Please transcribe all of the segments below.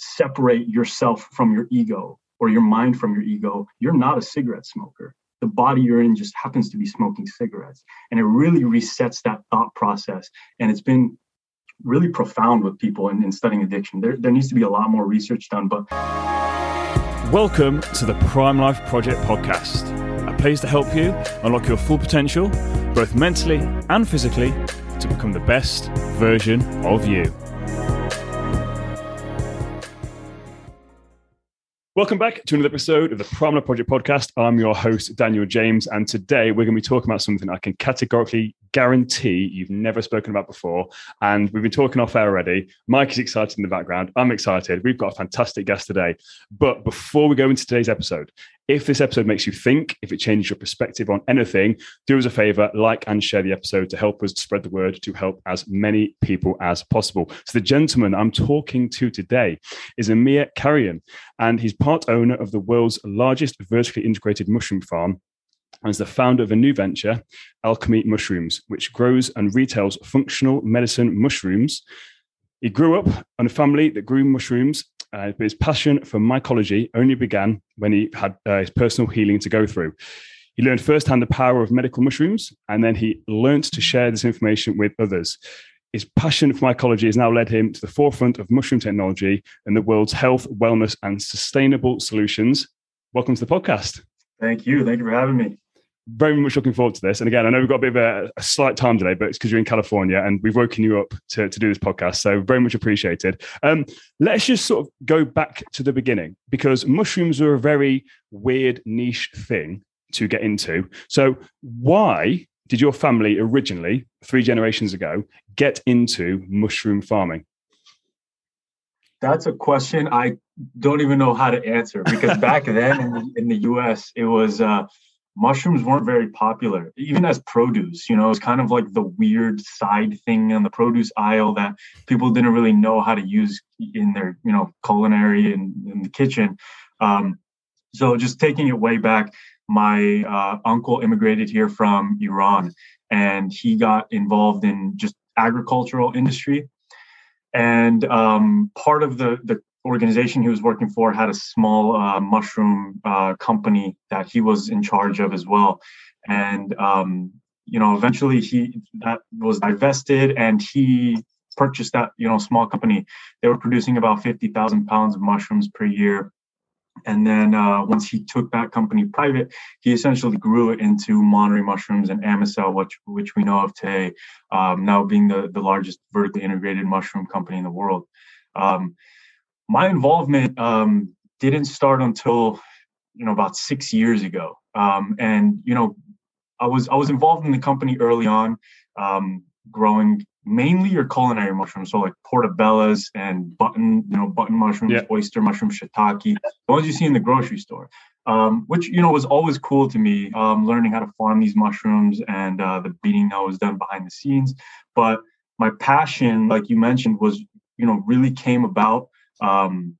separate yourself from your ego or your mind from your ego, you're not a cigarette smoker. The body you're in just happens to be smoking cigarettes. And it really resets that thought process. And it's been really profound with people in, in studying addiction. There, there needs to be a lot more research done. But welcome to the Prime Life Project podcast, a place to help you unlock your full potential, both mentally and physically, to become the best version of you. Welcome back to another episode of the Prime Project podcast. I'm your host, Daniel James, and today we're going to be talking about something I can categorically guarantee you've never spoken about before. And we've been talking off air already. Mike is excited in the background. I'm excited. We've got a fantastic guest today. But before we go into today's episode, if this episode makes you think, if it changes your perspective on anything, do us a favor, like and share the episode to help us spread the word to help as many people as possible. So, the gentleman I'm talking to today is Amir Karian, and he's part owner of the world's largest vertically integrated mushroom farm and is the founder of a new venture, Alchemi Mushrooms, which grows and retails functional medicine mushrooms. He grew up in a family that grew mushrooms uh, but his passion for mycology only began when he had uh, his personal healing to go through. He learned firsthand the power of medical mushrooms, and then he learned to share this information with others. His passion for mycology has now led him to the forefront of mushroom technology and the world's health, wellness, and sustainable solutions. Welcome to the podcast. Thank you. Thank you for having me very much looking forward to this. And again, I know we've got a bit of a, a slight time delay, but it's because you're in California and we've woken you up to, to do this podcast. So very much appreciated. Um, let's just sort of go back to the beginning because mushrooms are a very weird niche thing to get into. So why did your family originally, three generations ago, get into mushroom farming? That's a question I don't even know how to answer because back then in the, in the US, it was uh, mushrooms weren't very popular, even as produce. You know, it's kind of like the weird side thing on the produce aisle that people didn't really know how to use in their, you know, culinary and in the kitchen. Um, so just taking it way back, my uh, uncle immigrated here from Iran, and he got involved in just agricultural industry. And um, part of the the organization he was working for had a small uh, mushroom uh, company that he was in charge of as well. And um, you know eventually he that was divested and he purchased that you know small company. They were producing about 50000 pounds of mushrooms per year. And then uh, once he took that company private, he essentially grew it into Monterey Mushrooms and Amycel, which which we know of today, um, now being the, the largest vertically integrated mushroom company in the world. Um, my involvement um, didn't start until you know about six years ago um, and you know i was i was involved in the company early on um, growing mainly your culinary mushrooms so like portobellos and button you know button mushrooms yeah. oyster mushrooms shiitake the ones you see in the grocery store um, which you know was always cool to me um, learning how to farm these mushrooms and uh, the beating that was done behind the scenes but my passion like you mentioned was you know really came about um,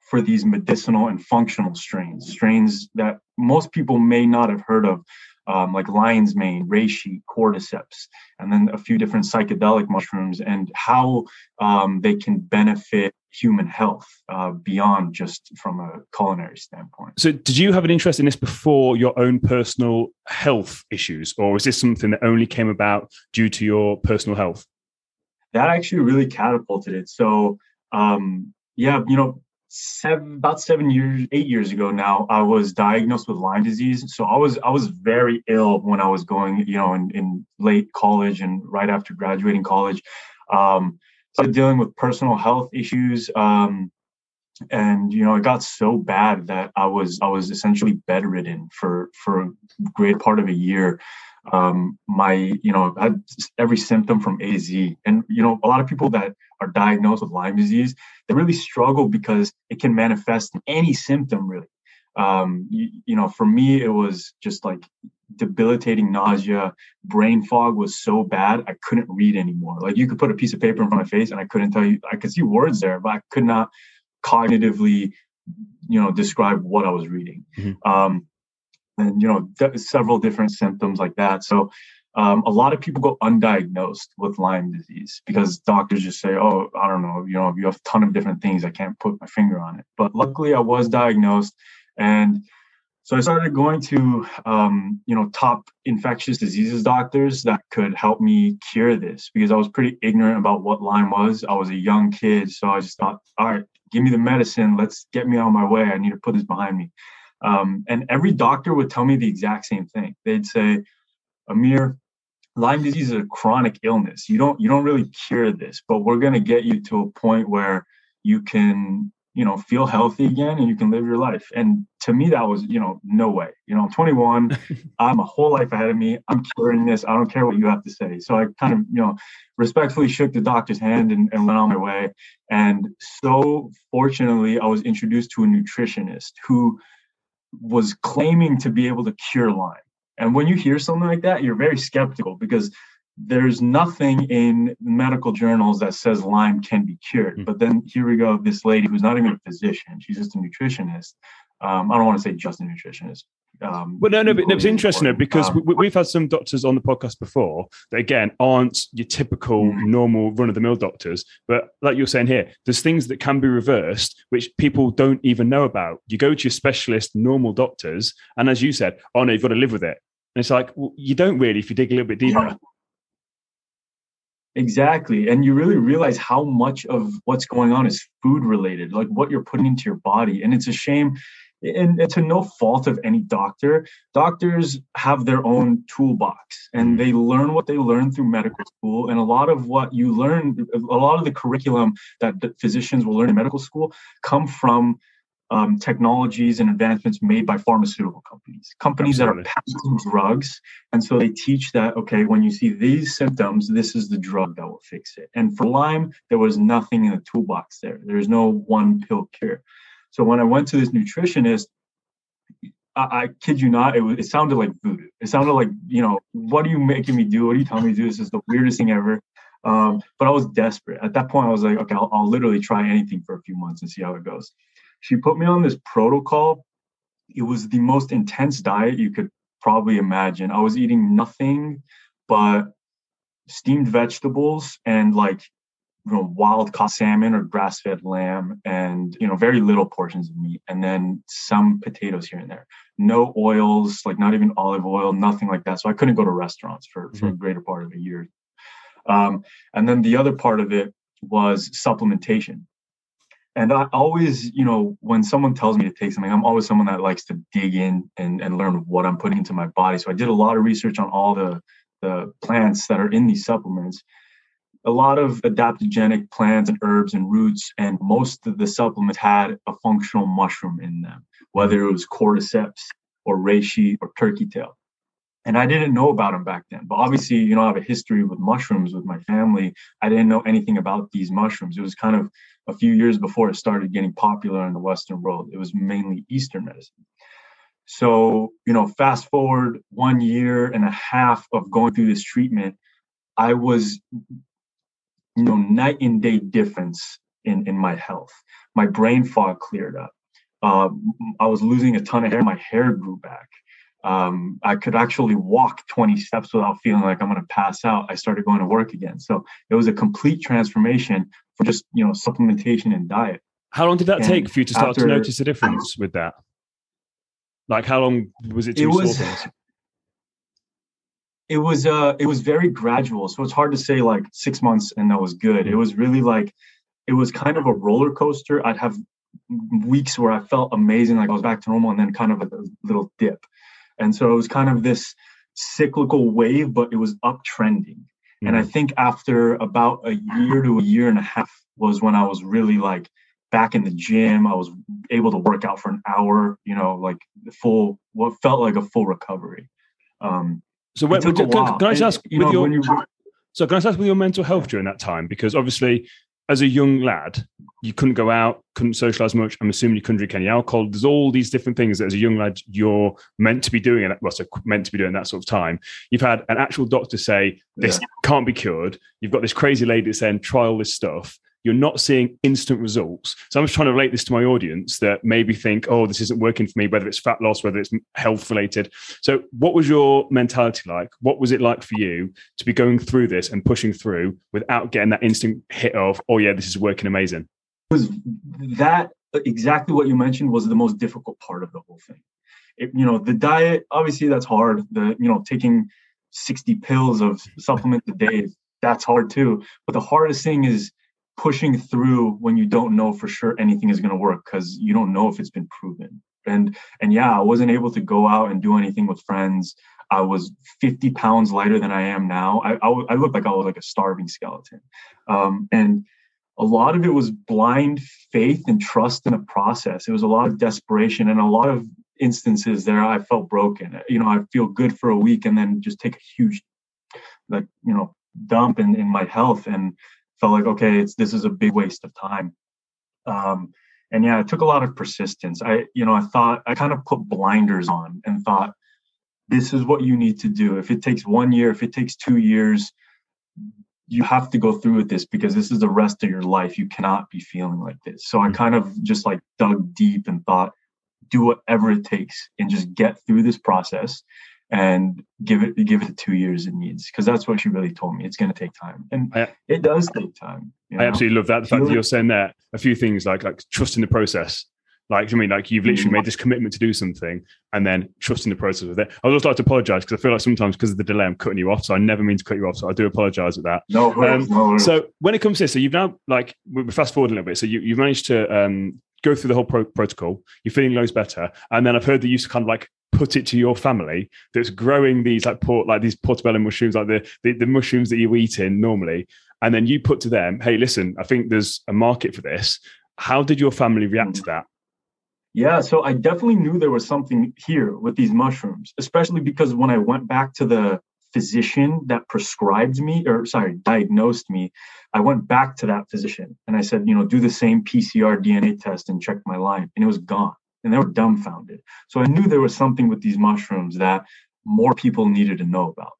for these medicinal and functional strains, strains that most people may not have heard of, um, like lion's mane, reishi, cordyceps, and then a few different psychedelic mushrooms, and how um, they can benefit human health uh, beyond just from a culinary standpoint. So, did you have an interest in this before your own personal health issues, or is this something that only came about due to your personal health? That actually really catapulted it. So, um, yeah, you know, seven about seven years, eight years ago now, I was diagnosed with Lyme disease. So I was I was very ill when I was going, you know, in, in late college and right after graduating college. Um, so dealing with personal health issues. Um, and you know, it got so bad that I was I was essentially bedridden for for a great part of a year um, my you know had every symptom from A to Z. And you know, a lot of people that are diagnosed with Lyme disease, they really struggle because it can manifest in any symptom really. Um, you, you know, for me, it was just like debilitating nausea, brain fog was so bad I couldn't read anymore. Like you could put a piece of paper in front of my face and I couldn't tell you. I could see words there, but I could not cognitively, you know, describe what I was reading. Mm-hmm. Um, and you know several different symptoms like that so um, a lot of people go undiagnosed with Lyme disease because doctors just say, "Oh, I don't know, you know, you have a ton of different things. I can't put my finger on it." But luckily, I was diagnosed, and so I started going to, um, you know, top infectious diseases doctors that could help me cure this because I was pretty ignorant about what Lyme was. I was a young kid, so I just thought, "All right, give me the medicine. Let's get me on my way. I need to put this behind me." Um, and every doctor would tell me the exact same thing. They'd say, Amir, Lyme disease is a chronic illness. You don't you don't really cure this, but we're going to get you to a point where you can, you know, feel healthy again and you can live your life. And to me that was, you know, no way. You know, I'm 21, I'm a whole life ahead of me. I'm curing this. I don't care what you have to say. So I kind of, you know, respectfully shook the doctor's hand and, and went on my way. And so fortunately, I was introduced to a nutritionist who was claiming to be able to cure Lyme and when you hear something like that, you're very skeptical because there's nothing in medical journals that says Lyme can be cured. Mm-hmm. But then here we go, this lady who's not even a physician, she's just a nutritionist. Um, I don't want to say just a nutritionist. Um, well, no, no, but it's interesting though, because um, we, have had some doctors on the podcast before that again aren't your typical mm-hmm. normal run of the mill doctors. But like you're saying here, there's things that can be reversed which people don't even know about. You go to your specialist, normal doctors, and as you said, oh no, you've got to live with it. And it's like, well, you don't really if you dig a little bit deeper. Yeah. Exactly. And you really realize how much of what's going on is food related, like what you're putting into your body. And it's a shame. And to no fault of any doctor, doctors have their own toolbox and mm-hmm. they learn what they learn through medical school. And a lot of what you learn, a lot of the curriculum that physicians will learn in medical school come from um, technologies and advancements made by pharmaceutical companies, companies Absolutely. that are patenting drugs. And so they teach that, okay, when you see these symptoms, this is the drug that will fix it. And for Lyme, there was nothing in the toolbox there. There's no one pill cure. So when I went to this nutritionist, I, I kid you not, it, was, it sounded like voodoo. It sounded like, you know, what are you making me do? What are you telling me to do? This is the weirdest thing ever. Um, but I was desperate. At that point, I was like, okay, I'll, I'll literally try anything for a few months and see how it goes she put me on this protocol. It was the most intense diet you could probably imagine. I was eating nothing but steamed vegetables and like you know wild caught salmon or grass-fed lamb and you know very little portions of meat and then some potatoes here and there no oils like not even olive oil nothing like that so i couldn't go to restaurants for, mm-hmm. for a greater part of a year um, and then the other part of it was supplementation and I always, you know, when someone tells me to take something, I'm always someone that likes to dig in and, and learn what I'm putting into my body. So I did a lot of research on all the, the plants that are in these supplements. A lot of adaptogenic plants and herbs and roots, and most of the supplements had a functional mushroom in them, whether it was cordyceps or reishi or turkey tail and I didn't know about them back then. But obviously, you know, I have a history with mushrooms with my family. I didn't know anything about these mushrooms. It was kind of a few years before it started getting popular in the Western world. It was mainly Eastern medicine. So, you know, fast forward one year and a half of going through this treatment, I was, you know, night and day difference in, in my health. My brain fog cleared up. Uh, I was losing a ton of hair. My hair grew back um, I could actually walk 20 steps without feeling like I'm going to pass out. I started going to work again. So it was a complete transformation for just, you know, supplementation and diet. How long did that and take for you to start after, to notice a difference with that? Like how long was it? it was, it was, uh, it was very gradual. So it's hard to say like six months and that was good. It was really like, it was kind of a roller coaster. I'd have weeks where I felt amazing, like I was back to normal, and then kind of a little dip. And so it was kind of this cyclical wave, but it was uptrending. Mm-hmm. And I mm. think after about a year to a year and a half was when I was really like back in the gym. I was able to work out for an hour, you know, like full, what felt like a full recovery. Um, so when, can, can, I just ask with know, your, you, so can I ask with your mental health during that time? Because obviously as a young lad, you couldn't go out, couldn't socialize much. I'm assuming you couldn't drink any alcohol. There's all these different things that as a young lad you're meant to be doing, and well, so meant to be doing that sort of time. You've had an actual doctor say this yeah. can't be cured. You've got this crazy lady saying try all this stuff. You're not seeing instant results. So I'm just trying to relate this to my audience that maybe think, oh, this isn't working for me, whether it's fat loss, whether it's health related. So, what was your mentality like? What was it like for you to be going through this and pushing through without getting that instant hit of, oh, yeah, this is working amazing? Was that exactly what you mentioned was the most difficult part of the whole thing. It, you know, the diet, obviously, that's hard. The, you know, taking 60 pills of supplement a day, that's hard too. But the hardest thing is pushing through when you don't know for sure anything is going to work because you don't know if it's been proven. And and yeah i wasn't able to go out and do anything with friends. I was 50 pounds lighter than i am now. I i, I looked like i was like a starving skeleton. Um, and a lot of it was blind faith and trust in the process. It was a lot of desperation and a lot of instances there i felt broken. You know i feel good for a week and then just take a huge like you know dump in, in my health. And felt like okay it's this is a big waste of time. Um, and yeah it took a lot of persistence. I you know i thought i kind of put blinders on and thought this is what you need to do. If it takes one year if it takes two years you have to go through with this because this is the rest of your life. You cannot be feeling like this. So i mm. kind of just like dug deep and thought do whatever it takes and just get through this process and give it give it the two years it needs because that's what she really told me. It's going to take time, and I, it does take time. You know? I absolutely love that. The fact that you're saying that a few things like like trust in the process. Like I mean, like you've literally mm-hmm. made this commitment to do something, and then trusting the process of it. I would also like to apologize because I feel like sometimes because of the delay, I'm cutting you off. So I never mean to cut you off. So I do apologize with that. No, um, no So when it comes to this, so you've now like we fast forward a little bit. So you, you've managed to um, go through the whole pro- protocol. You're feeling loads better, and then I've heard that you kind of like put it to your family that's growing these like port like these portobello mushrooms, like the, the the mushrooms that you eat in normally, and then you put to them, "Hey, listen, I think there's a market for this." How did your family react to that? Yeah, so I definitely knew there was something here with these mushrooms, especially because when I went back to the physician that prescribed me or sorry diagnosed me i went back to that physician and i said you know do the same pcr dna test and check my Lyme and it was gone and they were dumbfounded. So i knew there was something with these mushrooms that more people needed to know about.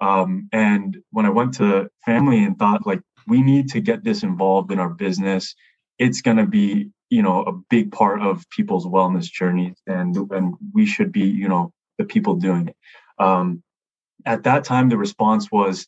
Um, and when i went to family and thought like we need to get this involved in our business it's going to be you know a big part of people's wellness journeys and and we should be you know the people doing it. Um, at that time the response was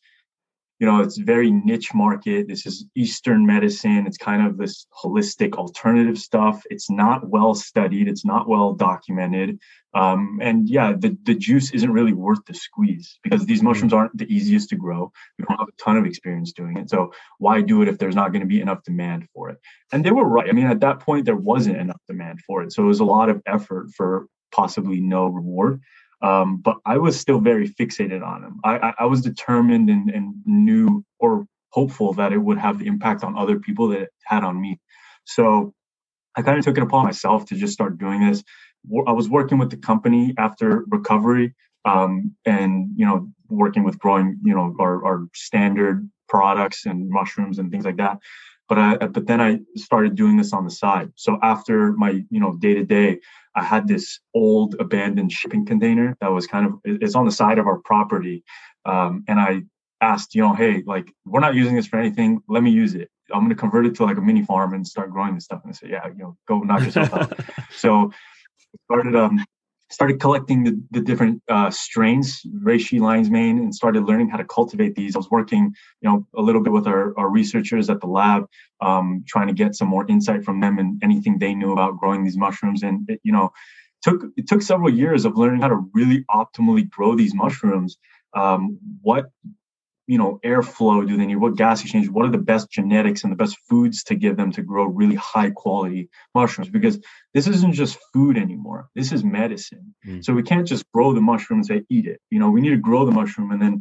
you know it's very niche market. This is eastern medicine. It's kind of this holistic alternative stuff. It's not well studied. It's not well documented. Um, and yeah the, the juice isn't really worth the squeeze because these mushrooms aren't the easiest to grow. We don't have a ton of experience doing it. So why do it if there's not going to be enough demand for it? And they were right. I mean at that point there wasn't enough demand for it. So it was a lot of effort for possibly no reward um, but I was still very fixated on him. I, I, I was determined and, and knew or hopeful that it would have the impact on other people that it had on me. So I kind of took it upon myself to just start doing this. I was working with the company after recovery um, and, you know, working with growing, you know, our, our standard products and mushrooms and things like that. But I, but then I started doing this on the side. So after my, you know, day to day, I had this old abandoned shipping container that was kind of it's on the side of our property, um, and I asked, you know, hey, like we're not using this for anything. Let me use it. I'm going to convert it to like a mini farm and start growing this stuff. And I said, yeah, you know, go knock yourself out. So started um started collecting the, the different uh, strains, reishi lion's mane, and started learning how to cultivate these. I was working, you know, a little bit with our, our researchers at the lab, um, trying to get some more insight from them and anything they knew about growing these mushrooms. And it, you know, took it took several years of learning how to really optimally grow these mushrooms. Um, what you know airflow do they need what gas exchange what are the best genetics and the best foods to give them to grow really high quality mushrooms? Because this isn't just food anymore. This is medicine. Mm. so we can't just grow the mushroom and say eat it. You know we need to grow the mushroom and then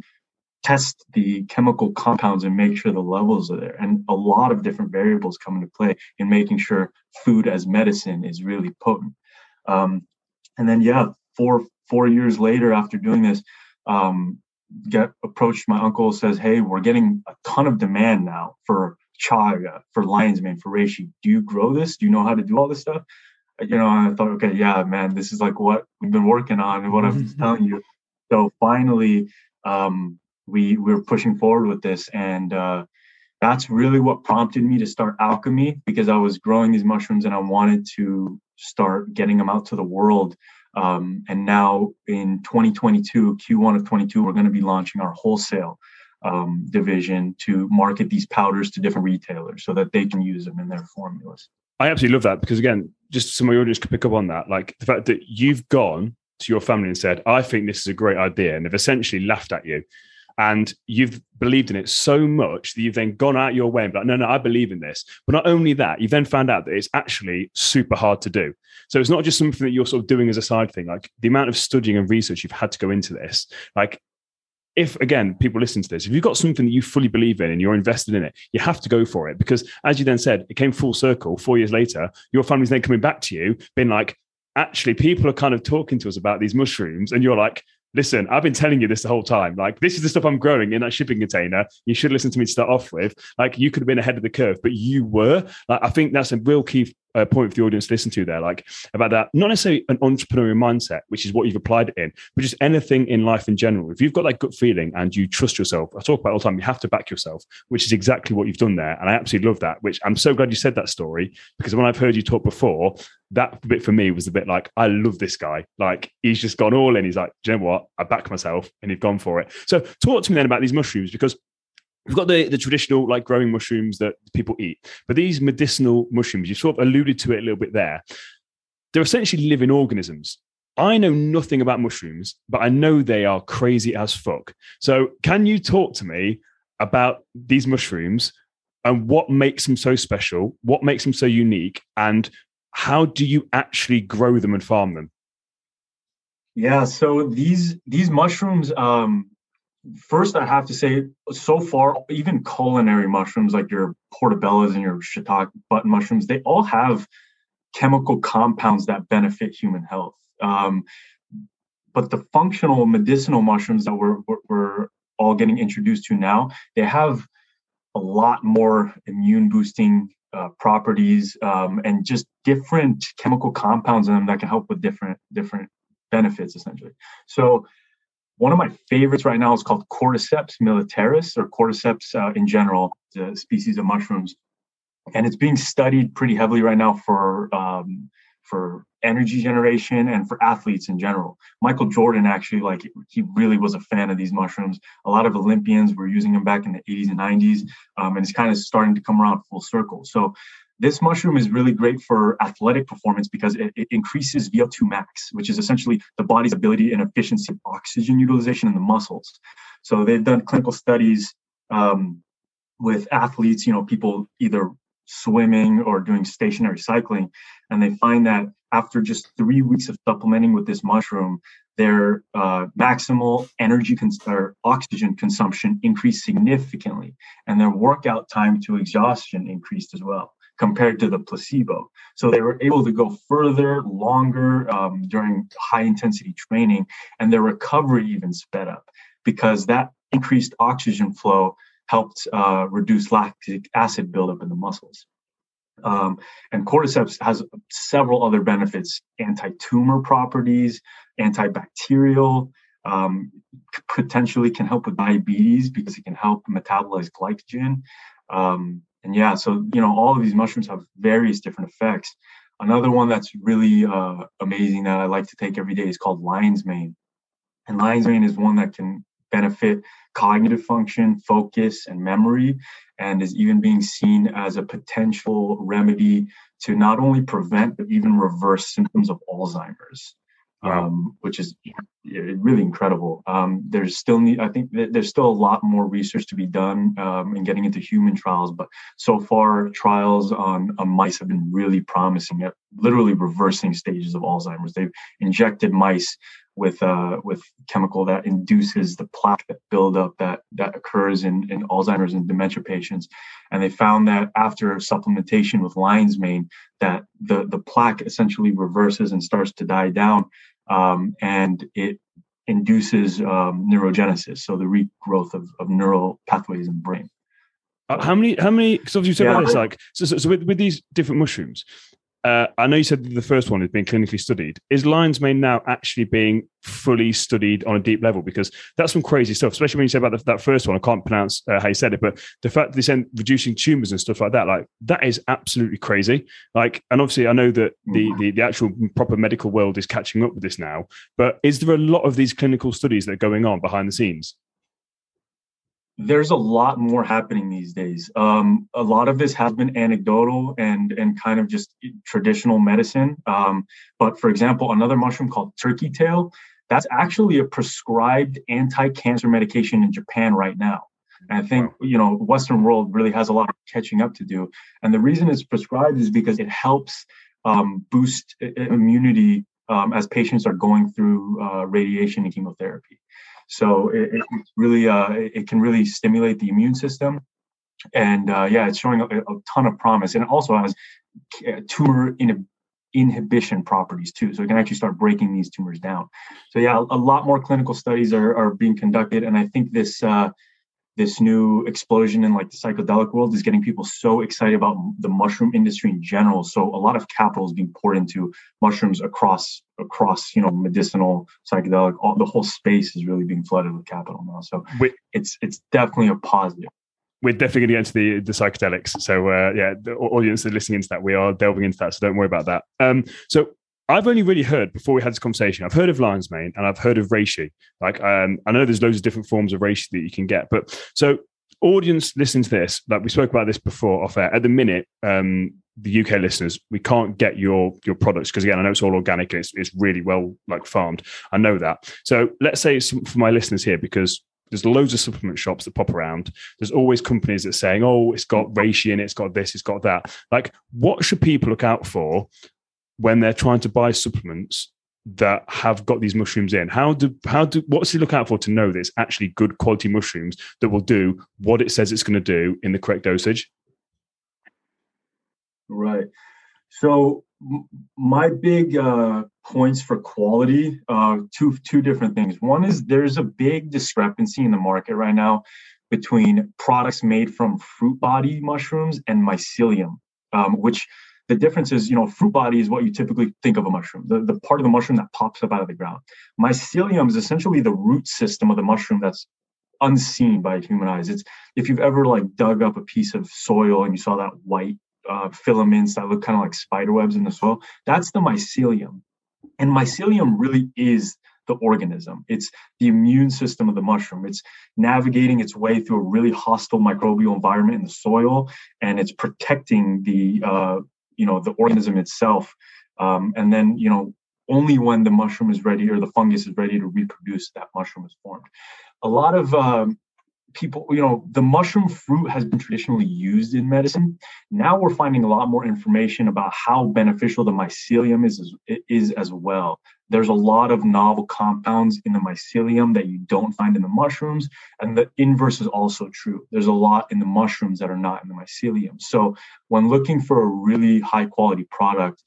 test the chemical compounds and make sure the levels are there. And a lot of different variables come into play in making sure food as medicine is really potent. Um, and then yeah four four years later after doing this um, get approached my uncle says hey we're getting a ton of demand now for chaga for lion's mane for reishi. Do you grow this? Do you know how to do all this stuff? You know i thought okay yeah man this is like what we've been working on and what i'm telling you. So finally um, we we are pushing forward with this and uh, that's really what prompted me to start Alchemi because I was growing these mushrooms and I wanted to start getting them out to the world. Um, and now in 2022, Q1 of 22, we're going to be launching our wholesale um, division to market these powders to different retailers so that they can use them in their formulas. I absolutely love that because again, just some of your audience could pick up on that. Like the fact that you've gone to your family and said, I think this is a great idea. And they've essentially laughed at you and you've believed in it so much that you've then gone out your way and be like, no, no, I believe in this. But not only that, you've then found out that it's actually super hard to do. So it's not just something that you're sort of doing as a side thing. Like the amount of studying and research you've had to go into this, like if again people listen to this if you've got something that you fully believe in and you're invested in it you have to go for it because as you then said it came full circle four years later your family's then coming back to you being like actually people are kind of talking to us about these mushrooms and you're like listen, I've been telling you this the whole time. Like, this is the stuff I'm growing in that shipping container. You should listen to me to start off with. Like, you could have been ahead of the curve, but you were. Like, I think that's a real key uh, point for the audience to listen to there, like about that, not necessarily an entrepreneurial mindset, which is what you've applied it in, but just anything in life in general. If you've got that gut feeling and you trust yourself, I talk about all the time, you have to back yourself, which is exactly what you've done there. And I absolutely love that, which I'm so glad you said that story because when I've heard you talk before, that bit for me was a bit like, I love this guy. Like he's just gone all in. He's like, you know what? I back myself and he's gone for it. So talk to me then about these mushrooms because We've got the, the traditional like growing mushrooms that people eat, but these medicinal mushrooms, you sort of alluded to it a little bit there. They're essentially living organisms. I know nothing about mushrooms, but I know they are crazy as fuck. So, can you talk to me about these mushrooms and what makes them so special? What makes them so unique? And how do you actually grow them and farm them? Yeah, so these these mushrooms, um, first I have to say, so far, even culinary mushrooms like your portobellos and your shiitake button mushrooms, they all have chemical compounds that benefit human health. Um, but the functional medicinal mushrooms that we're, we're all getting introduced to now, they have a lot more immune boosting uh, properties um, and just different chemical compounds in them that can help with different different benefits essentially. So one of my favorites right now is called Cordyceps militaris or Cordyceps uh, in general, the species of mushrooms. And it's being studied pretty heavily right now for um, for energy generation and for athletes in general. Michael Jordan actually like he really was a fan of these mushrooms. A lot of Olympians were using them back in the 80s and 90s, um, and it's kind of starting to come around full circle. So this mushroom is really great for athletic performance because it, it, increases VO2 max, which is essentially the body's ability and efficiency of oxygen utilization in the muscles. So they've done clinical studies um, with athletes, you know, people either swimming or doing stationary cycling, and they find that after just three weeks of supplementing with this mushroom, their uh, maximal energy cons- or oxygen consumption increased significantly, and their workout time to exhaustion increased as well compared to the placebo. So they were able to go further, longer um, during high intensity training, and their recovery even sped up because that increased oxygen flow helped uh, reduce lactic acid buildup in the muscles. Um, and cordyceps has several other benefits anti-tumor properties antibacterial um, potentially can help with diabetes because it can help metabolize glycogen um, and yeah, so you know, all of these mushrooms have various different effects. Another one that's really uh, amazing that I like to take every day is called lion's mane. And lion's mane is one that can benefit cognitive function, focus, and memory, and is even being seen as a potential remedy to not only prevent but even reverse symptoms of Alzheimer's um, which is really incredible. Um, there's still need, I think there's still a lot more research to be done um, in getting into human trials, but so far trials on, on mice have been really promising at literally reversing stages of Alzheimer's. They've injected mice with uh, with chemical that induces the plaque that buildup that that occurs in, in Alzheimer's and dementia patients, and they found that after supplementation with lion's mane, that the the plaque essentially reverses and starts to die down, um, and it induces um, neurogenesis, so the regrowth of, of neural pathways in the brain. Uh, how many? How many? Because obviously you said yeah, about this, like so, so, so with, with these different mushrooms, uh, I know you said the first one has been clinically studied. Is lion's mane now actually being fully studied on a deep level? Because that's some crazy stuff, especially when you say about the, that first one. I can't pronounce uh, how you said it, but the fact that they send reducing tumors and stuff like that, like that is absolutely crazy. Like, and obviously, I know that the, mm. the, the actual proper medical world is catching up with this now. But is there a lot of these clinical studies that are going on behind the scenes? There's a lot more happening these days. Um, a lot of this has been anecdotal and and kind of just traditional medicine. Um, but for example, another mushroom called turkey tail, that's actually a prescribed anti-cancer medication in Japan right now. And I think you know Western world really has a lot of catching up to do. And the reason it's prescribed is because it helps um, boost immunity um, as patients are going through uh, radiation and chemotherapy. So it, really uh, it can really stimulate the immune system, and uh, yeah, it's showing a, a, ton of promise, and it also has tumor in, inhibition properties too. So it can actually start breaking these tumors down. So yeah, a, a lot more clinical studies are, are being conducted, and I think this uh, this new explosion in like the psychedelic world is getting people so excited about the mushroom industry in general so a lot of capital is being poured into mushrooms across across you know medicinal psychedelic all the whole space is really being flooded with capital now so we, it's it's definitely a positive we're definitely going to get into the, the psychedelics. So uh, yeah, the audience are listening into that. We are delving into that, so don't worry about that. Um, so I've only really heard before we had this conversation. I've heard of lion's mane and I've heard of reishi. Like um, I know there's loads of different forms of reishi that you can get, but so audience listen to this. Like we spoke about this before off air. At the minute, um, the UK listeners, we can't get your your products because again, I know it's all organic and it's, it's really well like farmed. I know that. So let's say it's for my listeners here because there's loads of supplement shops that pop around. There's always companies that are saying, "Oh, it's got reishi in it, it's got this, it's got that." Like, what should people look out for when they're trying to buy supplements that have got these mushrooms in? How do how do what's he look out for to know that it's actually good quality mushrooms that will do what it says it's going to do in the correct dosage? Right. So my big uh, points for quality, uh, two two different things. One is there's a big discrepancy in the market right now between products made from fruit body mushrooms and mycelium, um, which the difference is, you know, fruit body is what you typically think of a mushroom, the, the part of the mushroom that pops up out of the ground. Mycelium is essentially the root system of the mushroom that's unseen by human eyes. It's if you've ever like dug up a piece of soil and you saw that white uh, filaments that look kind of like spider webs in the soil, that's the mycelium. And mycelium really is the organism. It's the immune system of the mushroom. It's navigating its way through a really hostile microbial environment in the soil, and it's protecting the uh, you know the organism itself um, and then you know only when the mushroom is ready or the fungus is ready to reproduce that mushroom is formed. A lot of um, people you know the mushroom fruit has been traditionally used in medicine. Now we're finding a lot more information about how beneficial the mycelium is is as well. There's a lot of novel compounds in the mycelium that you don't find in the mushrooms and the inverse is also true. There's a lot in the mushrooms that are not in the mycelium. So when looking for a really high quality product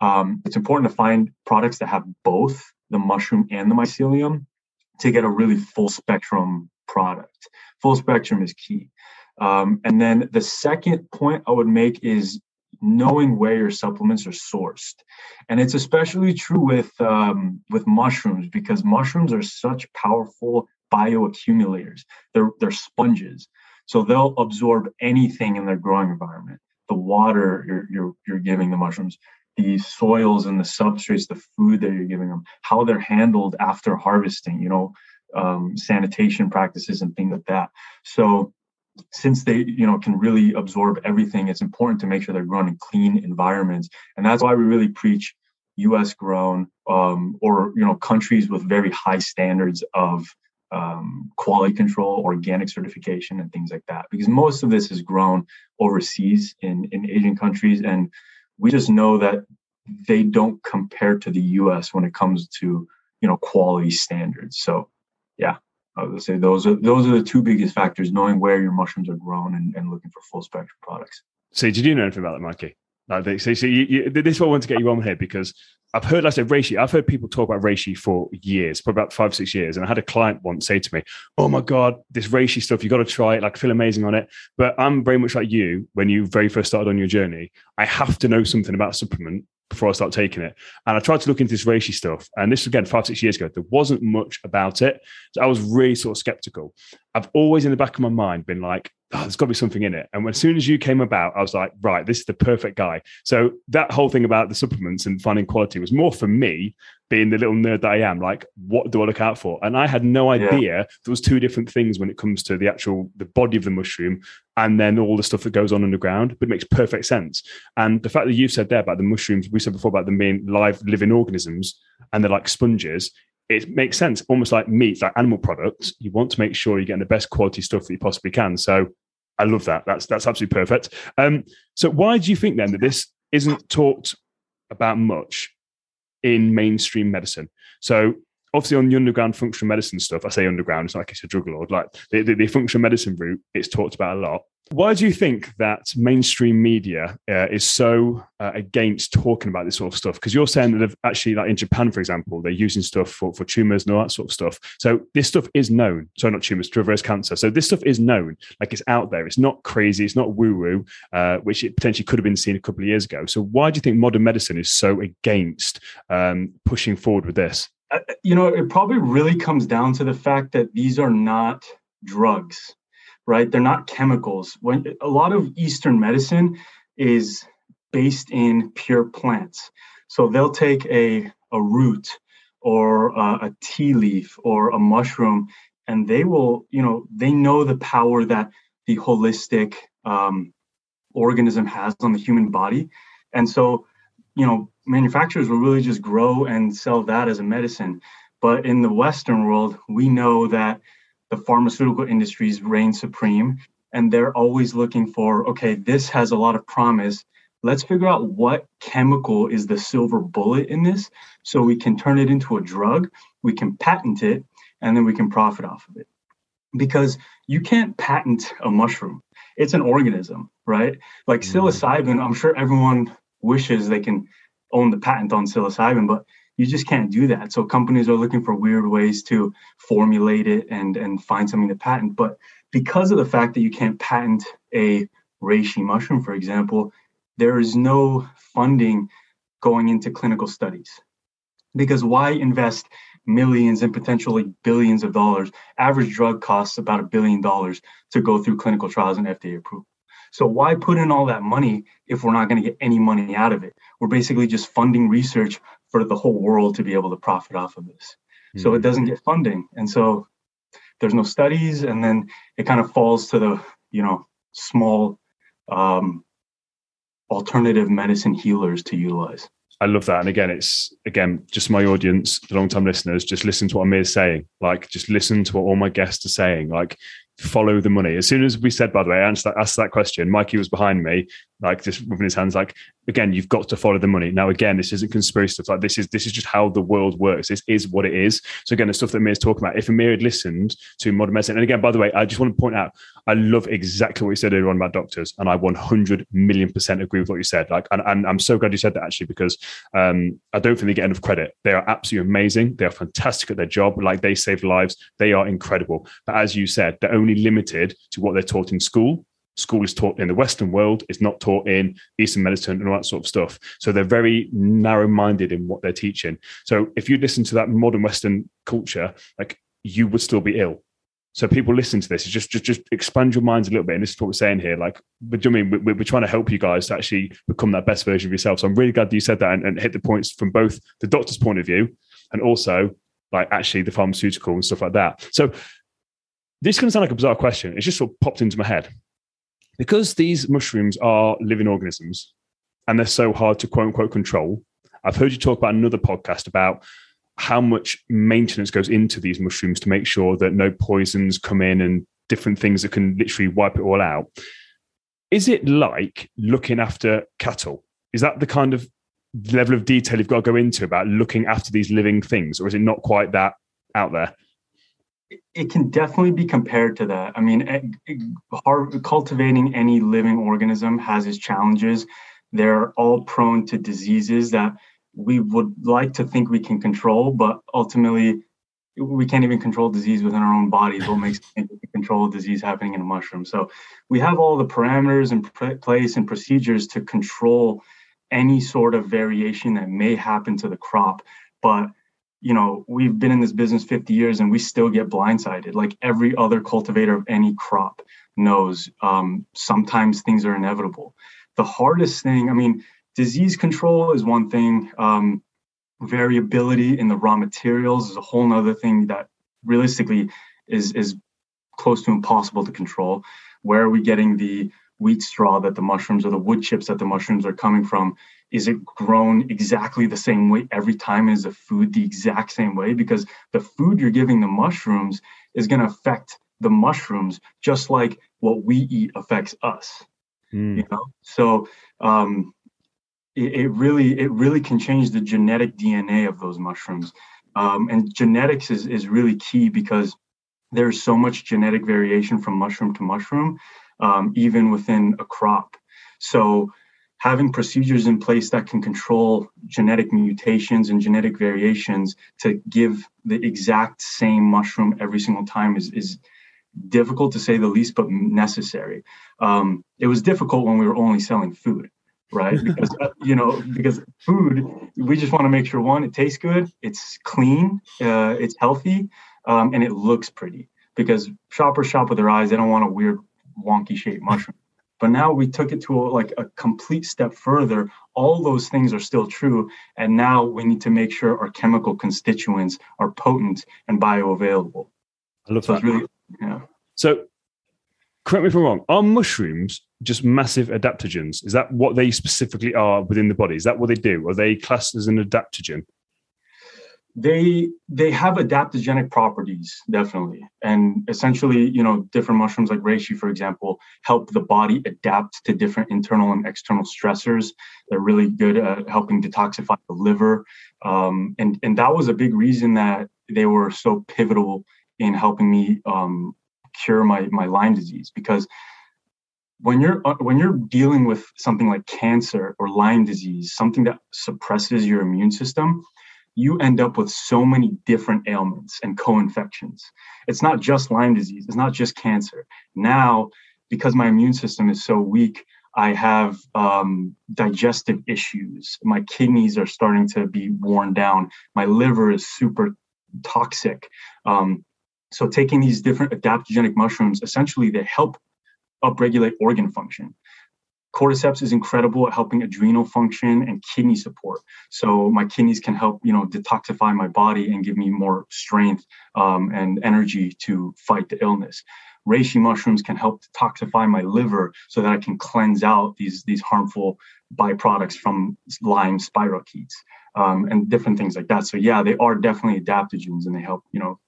um, it's important to find products that have both the mushroom and the mycelium to get a really full spectrum product. Full spectrum is key. Um, and then the second point I would make is knowing where your supplements are sourced, and it's especially true with um, with mushrooms because mushrooms are such powerful bioaccumulators. They're they're sponges, so they'll absorb anything in their growing environment. The water you're you're, you're giving the mushrooms, the soils and the substrates, the food that you're giving them, how they're handled after harvesting. You know, um, sanitation practices and things like that. So since they you know can really absorb everything, it's important to make sure they're grown in clean environments, and that's why we really preach U.S. grown um, or you know countries with very high standards of um, quality control, organic certification, and things like that. Because most of this is grown overseas in in Asian countries, and we just know that they don't compare to the U.S. when it comes to you know quality standards. So yeah, I would say those are those are the two biggest factors: knowing where your mushrooms are grown and, and looking for full spectrum products. So, did you know anything about that, Mikey? Like they, so, so you, you, this is what I want to get you on here because I've heard, like I said, reishi. I've heard people talk about reishi for years, for about five, six years. And I had a client once say to me, "Oh my god, this reishi stuff, you got to try it. Like, feel amazing on it." But I'm very much like you when you very first started on your journey. I have to know something about supplement before I start taking it. And I tried to look into this reishi stuff. And this again, five, six years ago, there wasn't much about it. So I was really sort of skeptical. I've always in the back of my mind been like, oh, there's got to be something in it. And when, as soon as you came about, I was like, right, this is the perfect guy. So that whole thing about the supplements and finding quality was more for me being the little nerd that I am, like, what do I look out for? And I had no idea yeah. there was two different things when it comes to the actual the body of the mushroom and then all the stuff that goes on underground. But it makes perfect sense. And the fact that you said there about the mushrooms, we said before about them being live living organisms and they're like sponges. It makes sense, almost like meat, like animal products. You want to make sure you're getting the best quality stuff that you possibly can. So I love that. That's that's absolutely perfect. Um, so why do you think then that this isn't talked about much in mainstream medicine. So obviously on the underground functional medicine stuff, I say underground, it's like it's a drug lord, like the, the, the functional medicine route, it's talked about a lot. Why do you think that mainstream media uh, is so uh, against talking about this sort of stuff? Because you're saying that actually, like in Japan, for example, they're using stuff for, for tumors and all that sort of stuff. So this stuff is known. So not tumors, to reverse cancer. So this stuff is known. Like it's out there. It's not crazy. It's not woo woo, uh, which it potentially could have been seen a couple of years ago. So why do you think modern medicine is so against um, pushing forward with this? You know, it probably really comes down to the fact that these are not drugs right? They're not chemicals. When a lot of Eastern medicine is based in pure plants. So they'll take a, a root or a, a tea leaf or a mushroom, and they will, you know, they know the power that the holistic um, organism has on the human body. And so, you know, manufacturers will really just grow and sell that as a medicine. But in the Western world, we know that the pharmaceutical industries reign supreme and they're always looking for okay this has a lot of promise let's figure out what chemical is the silver bullet in this so we can turn it into a drug we can patent it and then we can profit off of it because you can't patent a mushroom it's an organism right like mm-hmm. psilocybin i'm sure everyone wishes they can own the patent on psilocybin but you just can't do that. So companies are looking for weird ways to formulate it and and find something to patent. But because of the fact that you can't patent a reishi mushroom, for example, there is no funding going into clinical studies. Because why invest millions and potentially billions of dollars? Average drug costs about a billion dollars to go through clinical trials and FDA approval. So why put in all that money if we're not going to get any money out of it? We're basically just funding research for the whole world to be able to profit off of this. Mm-hmm. So it hmm. doesn't get funding. And so there's no studies and then it kind of falls to the, you know, small um, alternative medicine healers to utilize. I love that. And again, it's again just my audience, the long time listeners, just listen to what Amir's saying. Like, just listen to what all my guests are saying. Like, follow the money. As soon as we said, by the way, I asked that, asked that question, Mikey was behind me, like just moving his hands, like again, you've got to follow the money. Now, again, this isn't conspiracy stuff. Like this is this is just how the world works. This is what it is. So again, the stuff that Amir's talking about. If Amir had listened to modern medicine, and again, by the way, I just want to point out, I love exactly what you said earlier on about doctors, and I 100 million percent agree with what you said. Like, and, and I'm so glad you said that actually because um, I don't think they get enough credit. They are absolutely amazing. They are fantastic at their job. Like they save lives. They are incredible. But as you said, they're only limited to what they're taught in school school is taught in the Western world, it's not taught in Eastern medicine and all that sort of stuff. So they're very narrow minded in what they're teaching. So if you listen to that modern Western culture, like you would still be ill. So people listen to this. Just just just expand your minds a little bit. And this is what we're saying here. Like, but do you mean we're, we're trying to help you guys to actually become that best version of yourself? So I'm really glad that you said that and, and hit the points from both the doctor's point of view and also like actually the pharmaceutical and stuff like that. So this can sound like a bizarre question. It's just sort of popped into my head because these mushrooms are living organisms and they're so hard to quote unquote control. I've heard you talk about another podcast about how much maintenance goes into these mushrooms to make sure that no poisons come in and different things that can literally wipe it all out. Is it like looking after cattle? Is that the kind of level of detail you've got to go into about looking after these living things, or is it not quite that out there? It can definitely be compared to that. I mean, eh, eh, cultivating any living organism has its challenges. they're all prone to diseases that we would like to think we can control, but ultimately we can't even control disease within our own bodies. What makes us control disease happening in a mushroom? So we have all the parameters in place and procedures to control any sort of variation that may happen to the crop. But you know, we've been in this business 50 years and we still get blindsided. Like every other cultivator of any crop knows, um, sometimes things are inevitable. The hardest thing, I mean, disease control is one thing. Um, variability in the raw materials is a whole nother thing that realistically is is close to impossible to control. Where are we getting the wheat straw that the mushrooms or the wood chips that the mushrooms are coming from? Is it grown exactly the same way every time? Is the food the exact same way? Because the food you're giving the mushrooms is going to affect the mushrooms just like what we eat affects us. Mm. You know, so um, it, it, really it really can change the genetic DNA of those mushrooms. Um, and genetics is is really key because there's so much genetic variation from mushroom to mushroom, um, even within a crop. So having procedures in place that can control genetic mutations and genetic variations to give the exact same mushroom every single time is is difficult to say the least, but necessary. Um, it was difficult when we were only selling food right? Because uh, you know, because food, we just want to make sure one, it tastes good, it's clean, uh, it's healthy, um, and it looks pretty. Because shoppers shop with their eyes; they don't want a weird, wonky shaped mushroom. But now we took it to a, like a complete step further. All those things are still true, and now we need to make sure our chemical constituents are potent and bioavailable. I love so that. Really, yeah. So, correct me if I'm wrong. Are mushrooms just massive adaptogens? Is that what they specifically are within the body? Is that what they do? Are they classed as an adaptogen? They they have adaptogenic properties, definitely. And essentially, you know, different mushrooms like reishi, for example, help the body adapt to different internal and external stressors. They're really good at helping detoxify the liver. Um, and, and that was a big reason that they were so pivotal in helping me um, cure my, my Lyme disease because when you're uh, when you're dealing with something like cancer or Lyme disease, something that suppresses your immune system, you end up with so many different ailments and co-infections. It's not just Lyme disease, it's not just cancer. Now, because my immune system is so weak, I have um, digestive issues. My kidneys are starting to be worn down. My liver is super toxic. Um, so, taking these different adaptogenic mushrooms, essentially, they help upregulate organ function. Cordyceps is incredible at helping adrenal function and kidney support. So my kidneys can help, you know, detoxify my body and give me more strength um, and energy to fight the illness. Reishi mushrooms can help detoxify my liver so that I can cleanse out these these harmful byproducts from Lyme spirochetes um, and different things like that. So yeah, they are definitely adaptogens and they help, you know,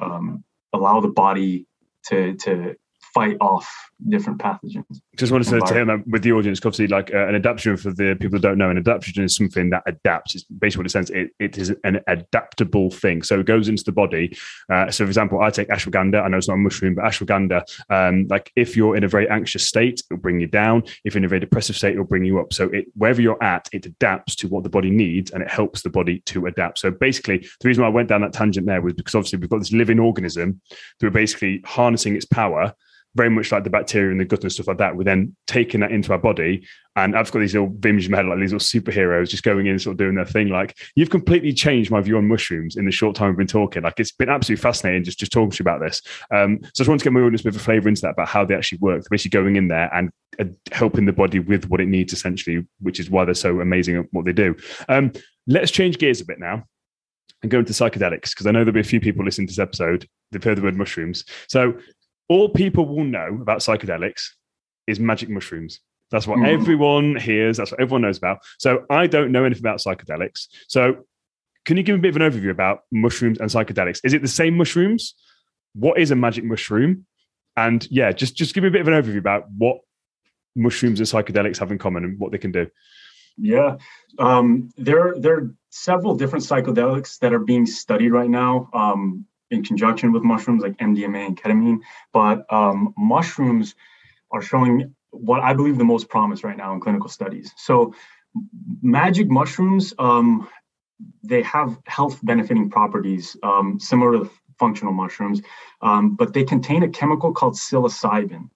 um, allow the body to to fight off different pathogens. Just wanted to tell that with the audience, obviously, like uh, an adaptation for the people who don't know, an adaptation is something that adapts. It's basically what it says. It, it is an adaptable thing. So it goes into the body. Uh, so, for example, I take ashwagandha. I know it's not a mushroom, but ashwagandha, um, like if you're in a very anxious state, it'll bring you down. If you're in a very depressive state, it'll bring you up. So it, wherever you're at, it adapts to what the body needs and it helps the body to adapt. So basically, the reason why I went down that tangent there was because obviously we've got this living organism that we're basically harnessing its power very much like the bacteria in the gut and stuff like that. We're then taking that into our body. And I've got these little images in my head, like these little superheroes just going in, sort of doing their thing. Like you've completely changed my view on mushrooms in the short time we've been talking. Like it's been absolutely fascinating just, just talking to you about this. Um, so I just want to get my audience a bit of a flavor into that about how they actually work. Basically going in there and uh, helping the body with what it needs essentially, which is why they're so amazing at what they do. Um, let's change gears a bit now and go into psychedelics because I know there'll be a few people listening to this episode. They've heard the word mushrooms. So all people will know about psychedelics is magic mushrooms. That's what mm. everyone hears. That's what everyone knows about. So I don't know anything about psychedelics. So can you give me a bit of an overview about mushrooms and psychedelics? Is it the same mushrooms? What is a magic mushroom? And yeah, just just give me a bit of an overview about what mushrooms and psychedelics have in common and what they can do. Yeah, um, there there are several different psychedelics that are being studied right now. Um, in conjunction with mushrooms like MDMA and ketamine. But um, mushrooms are showing what I believe the most promise right now in clinical studies. So, magic mushrooms, um, they have health benefiting properties um, similar to functional mushrooms, um, but they contain a chemical called psilocybin.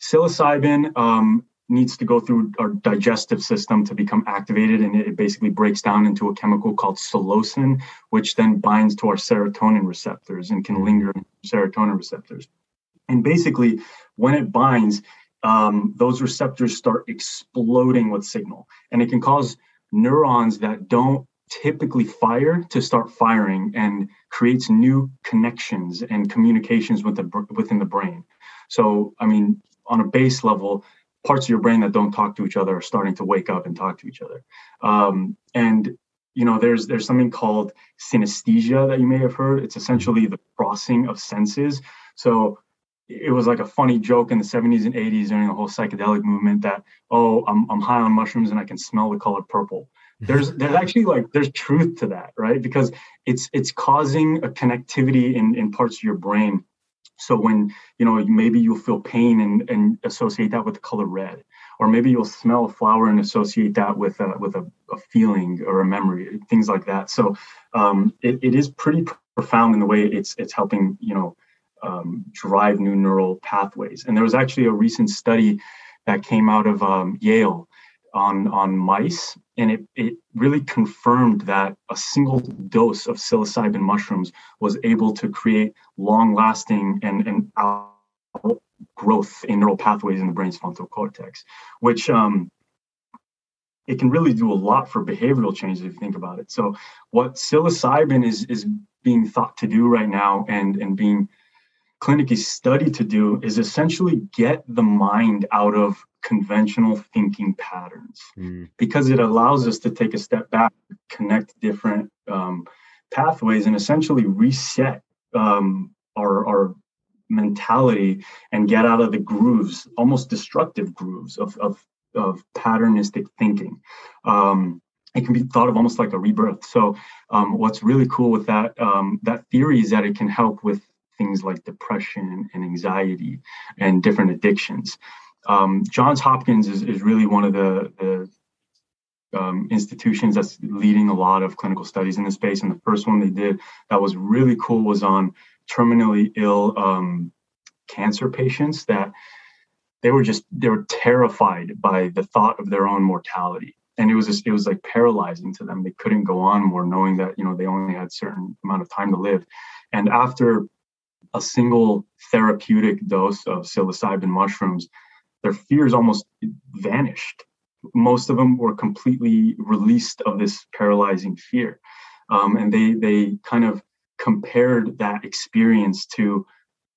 Psilocybin um, needs to go through our digestive system to become activated, and it basically breaks down into a chemical called psilocin, which then binds to our serotonin receptors and can linger in serotonin receptors. And basically, when it binds, um, those receptors start exploding with signal, and it can cause neurons that don't typically fire to start firing and creates new connections and communications with the within the brain. So, I mean, on a base level, parts of your brain that don't talk to each other are starting to wake up and talk to each other. Um, and you know, there's there's something called synesthesia that you may have heard. It's essentially the crossing of senses. So it was like a funny joke in the 70s and 80s during the whole psychedelic movement that oh I'm, I'm high on mushrooms and i can smell the color purple there's there's actually like there's truth to that right because it's it's causing a connectivity in in parts of your brain so when you know maybe you'll feel pain and, and associate that with the color red, or maybe you'll smell a flower and associate that with a with a, a feeling or a memory, things like that. So um, it, it is pretty profound in the way it's it's helping you know um, drive new neural pathways. And there was actually a recent study that came out of um, Yale on on mice, and it it really confirmed that a single dose of psilocybin mushrooms was able to create long-lasting and and growth in neural pathways in the brain's frontal cortex, which um, it can really do a lot for behavioral changes if you think about it. So, what psilocybin is is being thought to do right now, and and being clinically studied to do, is essentially get the mind out of conventional thinking patterns mm. because it allows us to take a step back, connect different um, pathways, and essentially reset um, our, our mentality and get out of the grooves, almost destructive grooves of, of, of patternistic thinking. Um, it can be thought of almost like a rebirth. So, um, what's really cool with that um, that theory is that it can help with things like depression and anxiety and different addictions um, Johns Hopkins is, is really one of the, the um, institutions that's leading a lot of clinical studies in this space. And the first one they did that was really cool was on terminally ill um, cancer patients that they were just they were terrified by the thought of their own mortality. And it was just, it was like paralyzing to them. They couldn't go on more knowing that you know they only had certain amount of time to live. And after a single therapeutic dose of psilocybin mushrooms their fears almost vanished. Most of them were completely released of this paralyzing fear. Um, and they they kind of compared that experience to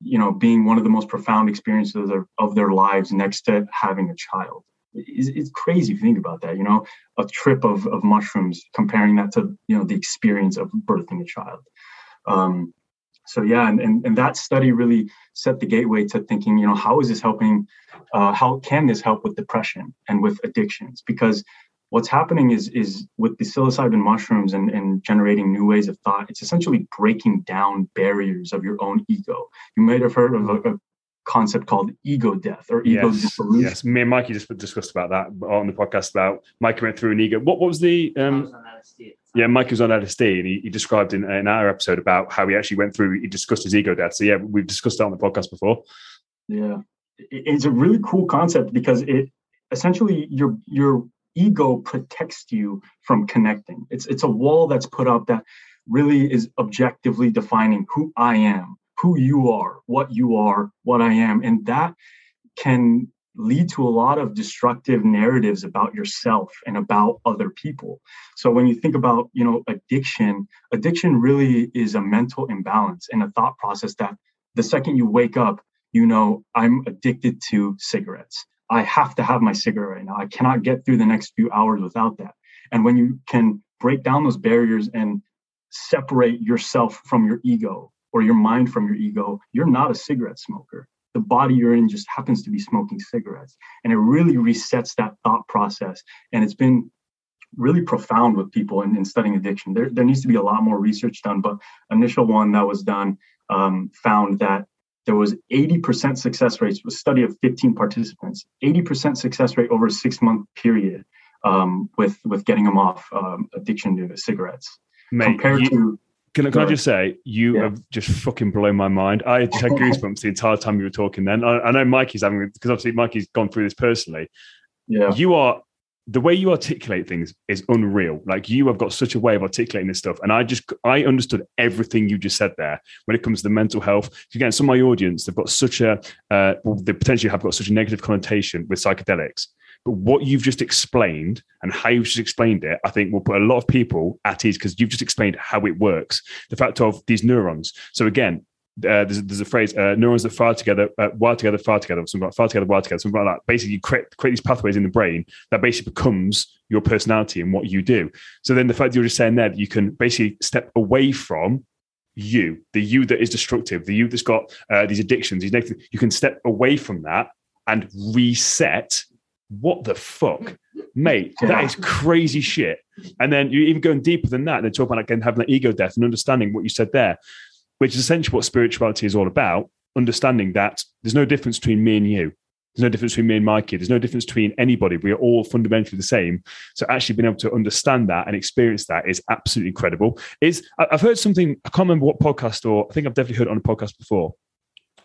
you know being one of the most profound experiences of their, of their lives next to having a child it's, it's, crazy if you think about that you know a trip of, of mushrooms comparing that to you know the experience of birthing a child um, so yeah and, and, and that study really set the gateway to thinking you know how is this helping uh, how can this help with depression and with addictions? Because what's happening is is with the psilocybin mushrooms and, and generating new ways of thought it's essentially breaking down barriers of your own ego. You might have heard of a, a concept called ego death or ego yes, dissolution. Yes, me and Mikey just discussed about that on the podcast about Mikey went through an ego. What, what was the um, yeah, Mike was on LSD and he, he described in, in, our episode about how he actually went through, he discussed his ego death. So, yeah, we've discussed that on the podcast before. Yeah. It's a really cool concept because it essentially your your ego protects you from connecting. It's it's a wall that's put up that really is objectively defining who I am, who you are, what you are, what I am. And that can lead to a lot of destructive narratives about yourself and about other people. So when you think about you know addiction addiction really is a mental imbalance and a thought process that the second you wake up you know i'm addicted to cigarettes. I have to have my cigarette right now. I cannot get through the next few hours without that. And when you can break down those barriers and separate yourself from your ego or your mind from your ego you're not a cigarette smoker the body you're in just happens to be smoking cigarettes. And it really resets that thought process. And it's been really profound with people in, in studying addiction. There, there needs to be a lot more research done, but initial one that was done um, found that there was 80% success rates. A study of 15 participants, 80% success rate over a six month period um, with with getting them off um, addiction to cigarettes. Mate, compared you, to can, can I just say, you Yeah. have just fucking blown my mind. I just had goosebumps the entire time you were talking then. I, I know Mikey's having, because obviously Mikey's gone through this personally. yeah, You are, the way you articulate things is unreal. Like you have got such a way of articulating this stuff. And I just, I understood everything you just said there when it comes to the mental health. Again, some of my audience, they've got such a, uh, well, they potentially have got such a negative connotation with psychedelics. But what you've just explained and how you've just explained it, I think will put a lot of people at ease because you've just explained how it works. The fact of these neurons. So again, uh, there's, there's a phrase: uh, neurons that fire together, uh, wire together, fire together, something like fire together, wire together, something like that. Basically, you create create these pathways in the brain that basically becomes your personality and what you do. So then, the fact you're just saying there that you can basically step away from you, the you that is destructive, the you that's got uh, these addictions, these negative, you can step away from that and reset. What the fuck, mate? that is crazy shit. And then you even going deeper than that, then talk about again, having that ego death and understanding what you said there, which is essentially what spirituality is all about. Understanding that there's no difference between me and you. There's no difference between me and Mikey. There's no difference between anybody. We are all fundamentally the same. So actually being able to understand that and experience that is absolutely incredible. Is I've heard something, I can't remember what podcast or I think I've definitely heard it on a podcast before.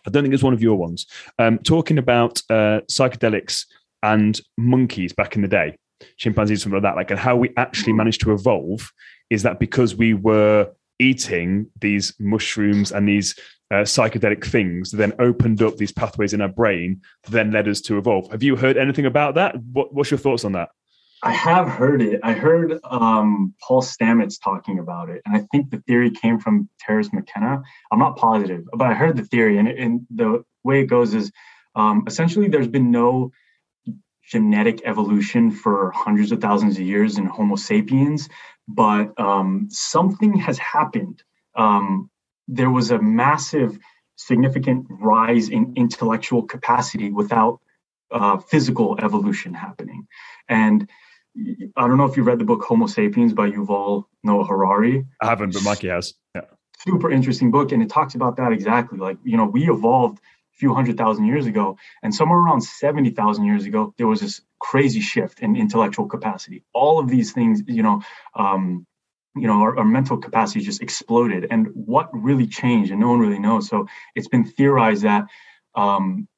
I don't think it's one of your ones. Um, talking about uh, psychedelics and monkeys back in the day, chimpanzees, something like that, like and how we actually managed to evolve is that because we were eating these mushrooms and these uh, psychedelic things that then opened up these pathways in our brain that then led us to evolve. Have you heard anything about that? What, what's your thoughts on that? I have heard it. I heard um, Paul Stamets talking about it, and I think the theory came from Terence McKenna. I'm not positive, but I heard the theory, and, and the way it goes is um, essentially there's been no genetic evolution for hundreds of thousands of years in Homo sapiens, but um, something has happened. Um, there was a massive, significant rise in intellectual capacity without uh, physical evolution happening, and I don't know if you read the book Homo Sapiens by Yuval Noah Harari. I haven't, but Mikey has. Yeah. Super interesting book, and it talks about that exactly. Like you know, we evolved few hundred thousand years ago, and somewhere around seventy thousand years ago, there was this crazy shift in intellectual capacity. All of these things, you know, um, you know, our, our mental capacity just exploded. And what really changed, and no one really knows. So it's been theorized that um,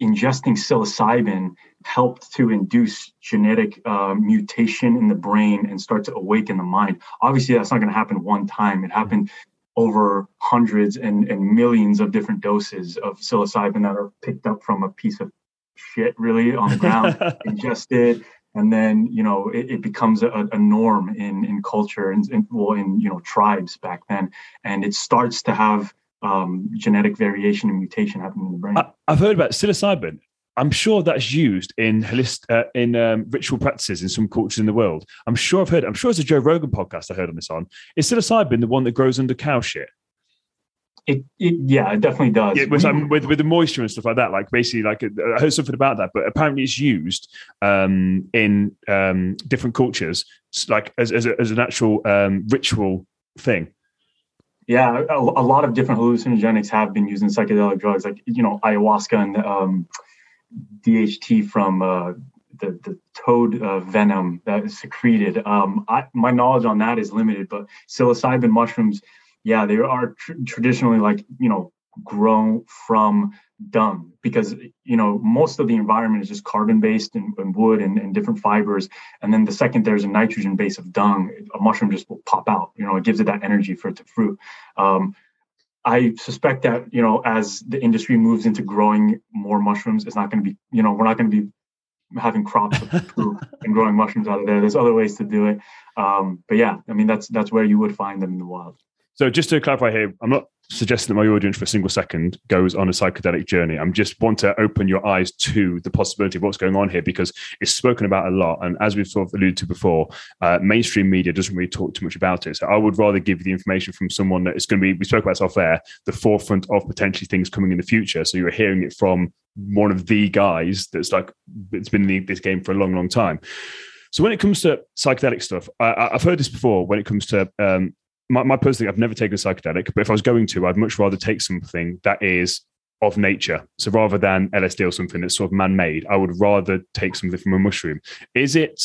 ingesting psilocybin helped to induce genetic uh, mutation in the brain and start to awaken the mind. Obviously, that's not going to happen one time. It happened over hundreds and, and millions of different doses of psilocybin that are picked up from a piece of shit, really, on the ground, ingested. And then, you know, it, it becomes a, a norm in, in culture and, in, well, in, you know, tribes back then. And it starts to have um, genetic variation and mutation happening in the brain. I, I've heard about psilocybin. I'm sure that's used in holist, uh, in um, ritual practices in some cultures in the world. I'm sure I've heard. I'm sure it's a Joe Rogan podcast I heard on this on. Is psilocybin the one that grows under cow shit? It, it yeah, it definitely does. Yeah, with, We- um, with with the moisture and stuff like that. Like basically, like uh, I heard something about that, but apparently it's used um, in um, different cultures, like as as, a, as an actual um, ritual thing. Yeah, a, a lot of different hallucinogenics have been used in psychedelic drugs, like you know ayahuasca and um, DMT from uh, the the toad uh, venom that is secreted. Um, I, my knowledge on that is limited, but psilocybin mushrooms, yeah, they are tr- traditionally like you know grown from dung because you know most of the environment is just carbon based and, and wood and, and different fibers. And then the second there's a nitrogen base of dung. A mushroom just will pop out you know it gives it that energy for it to fruit. Um, i suspect that you know as the industry moves into growing more mushrooms it's not going to be you know we're not going to be having crops of poop and growing mushrooms out of there. There's other ways to do it. Um, but yeah i mean that's that's where you would find them in the wild. So just to clarify here, I'm not suggesting that my audience for a single second goes on a psychedelic journey. I'm just want to open your eyes to the possibility of what's going on here because it's spoken about a lot. And as we've sort of alluded to before, uh, mainstream media doesn't really talk too much about it. So I would rather give you the information from someone that is going to be, we spoke about this off air, the forefront of potentially things coming in the future. So you're hearing it from one of the guys that's like, it's been in this game for a long, long time. So when it comes to psychedelic stuff, I, I've heard this before. When it comes to um, my, my personal thing, I've never taken a psychedelic, but if I was going to, I'd much rather take something that is of nature. So rather than LSD or something that's sort of man-made, I would rather take something from a mushroom. Is it?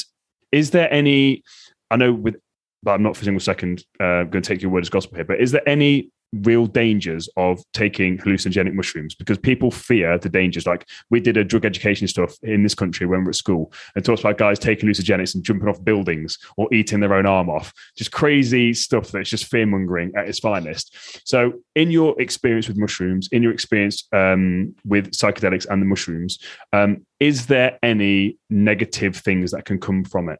Is there any? I know with, but I'm not for a single second uh, going to take your word as gospel here. But is there any real dangers of taking hallucinogenic mushrooms because people fear the dangers. Like we did a drug education stuff in this country when we are at school and talks about guys taking hallucinogenics and jumping off buildings or eating their own arm off. Just crazy stuff that's just fear mongering at its finest. So, in your experience with mushrooms, in your experience um, with psychedelics and the mushrooms, um, is there any negative things that can come from it?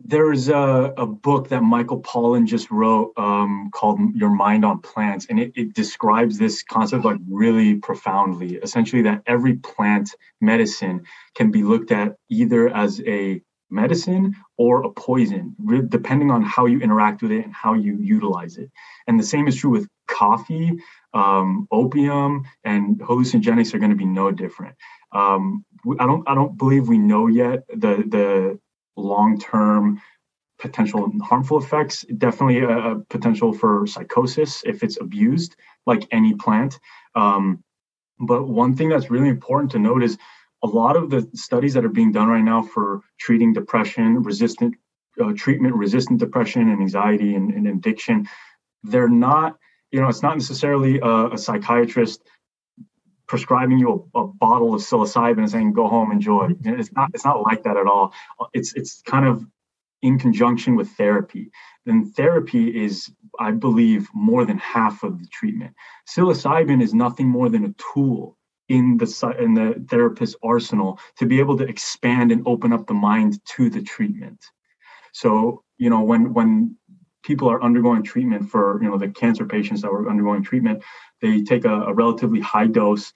There's a, a book that Michael Pollan just wrote um, called Your Mind on Plants, and it, it describes this concept like really profoundly. Essentially, that every plant medicine can be looked at either as a medicine or a poison, depending on how you interact with it and how you utilize it. And the same is true with coffee, um, opium, and hallucinogenics are going to be no different. Um, I don't I don't believe we know yet the the long-term potential harmful effects definitely a, a, potential for psychosis if it's abused like any plant. Um, but one thing that's really important to note is a lot of the studies that are being done right now for treating depression resistant uh, treatment resistant depression and anxiety and, and, addiction they're not you know it's not necessarily a, a psychiatrist prescribing you a, a, bottle of psilocybin and saying go home enjoy. It's not it's not like that at all. It's it's kind of in conjunction with therapy. Then therapy is i believe more than half of the treatment. Psilocybin is nothing more than a tool in the in the therapist's arsenal to be able to expand and open up the mind to the treatment. So you know when when people are undergoing treatment for you know the cancer patients that were undergoing treatment they take a, a relatively high dose.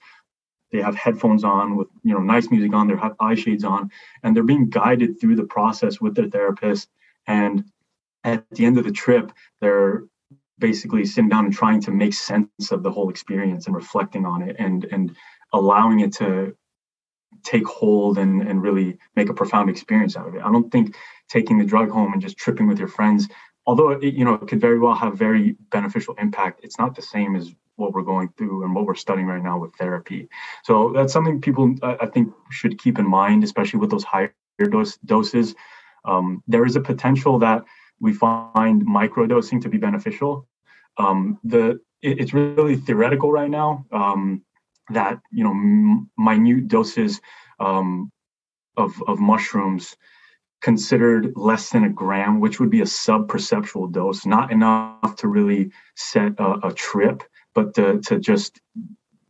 They have headphones on with you know nice music on they have eye shades on and they're being guided through the process with their therapist. And at the end of the trip they're basically sitting down and trying to make sense of the whole experience and reflecting on it and and allowing it to take hold and and really make a profound experience out of it. I don't think taking the drug home and just tripping with your friends although it, you know it could very well have very beneficial impact it's not the same as what we're going through and what we're studying right now with therapy. So that's something people i think should keep in mind especially with those higher dose, doses. Um, there is a potential that we find microdosing to be beneficial. Um, the it, it's really theoretical right now um, that you know m- minute doses um, of of mushrooms considered less than a gram, which would be a sub-perceptual dose, not enough to really set a, a trip, but to, to just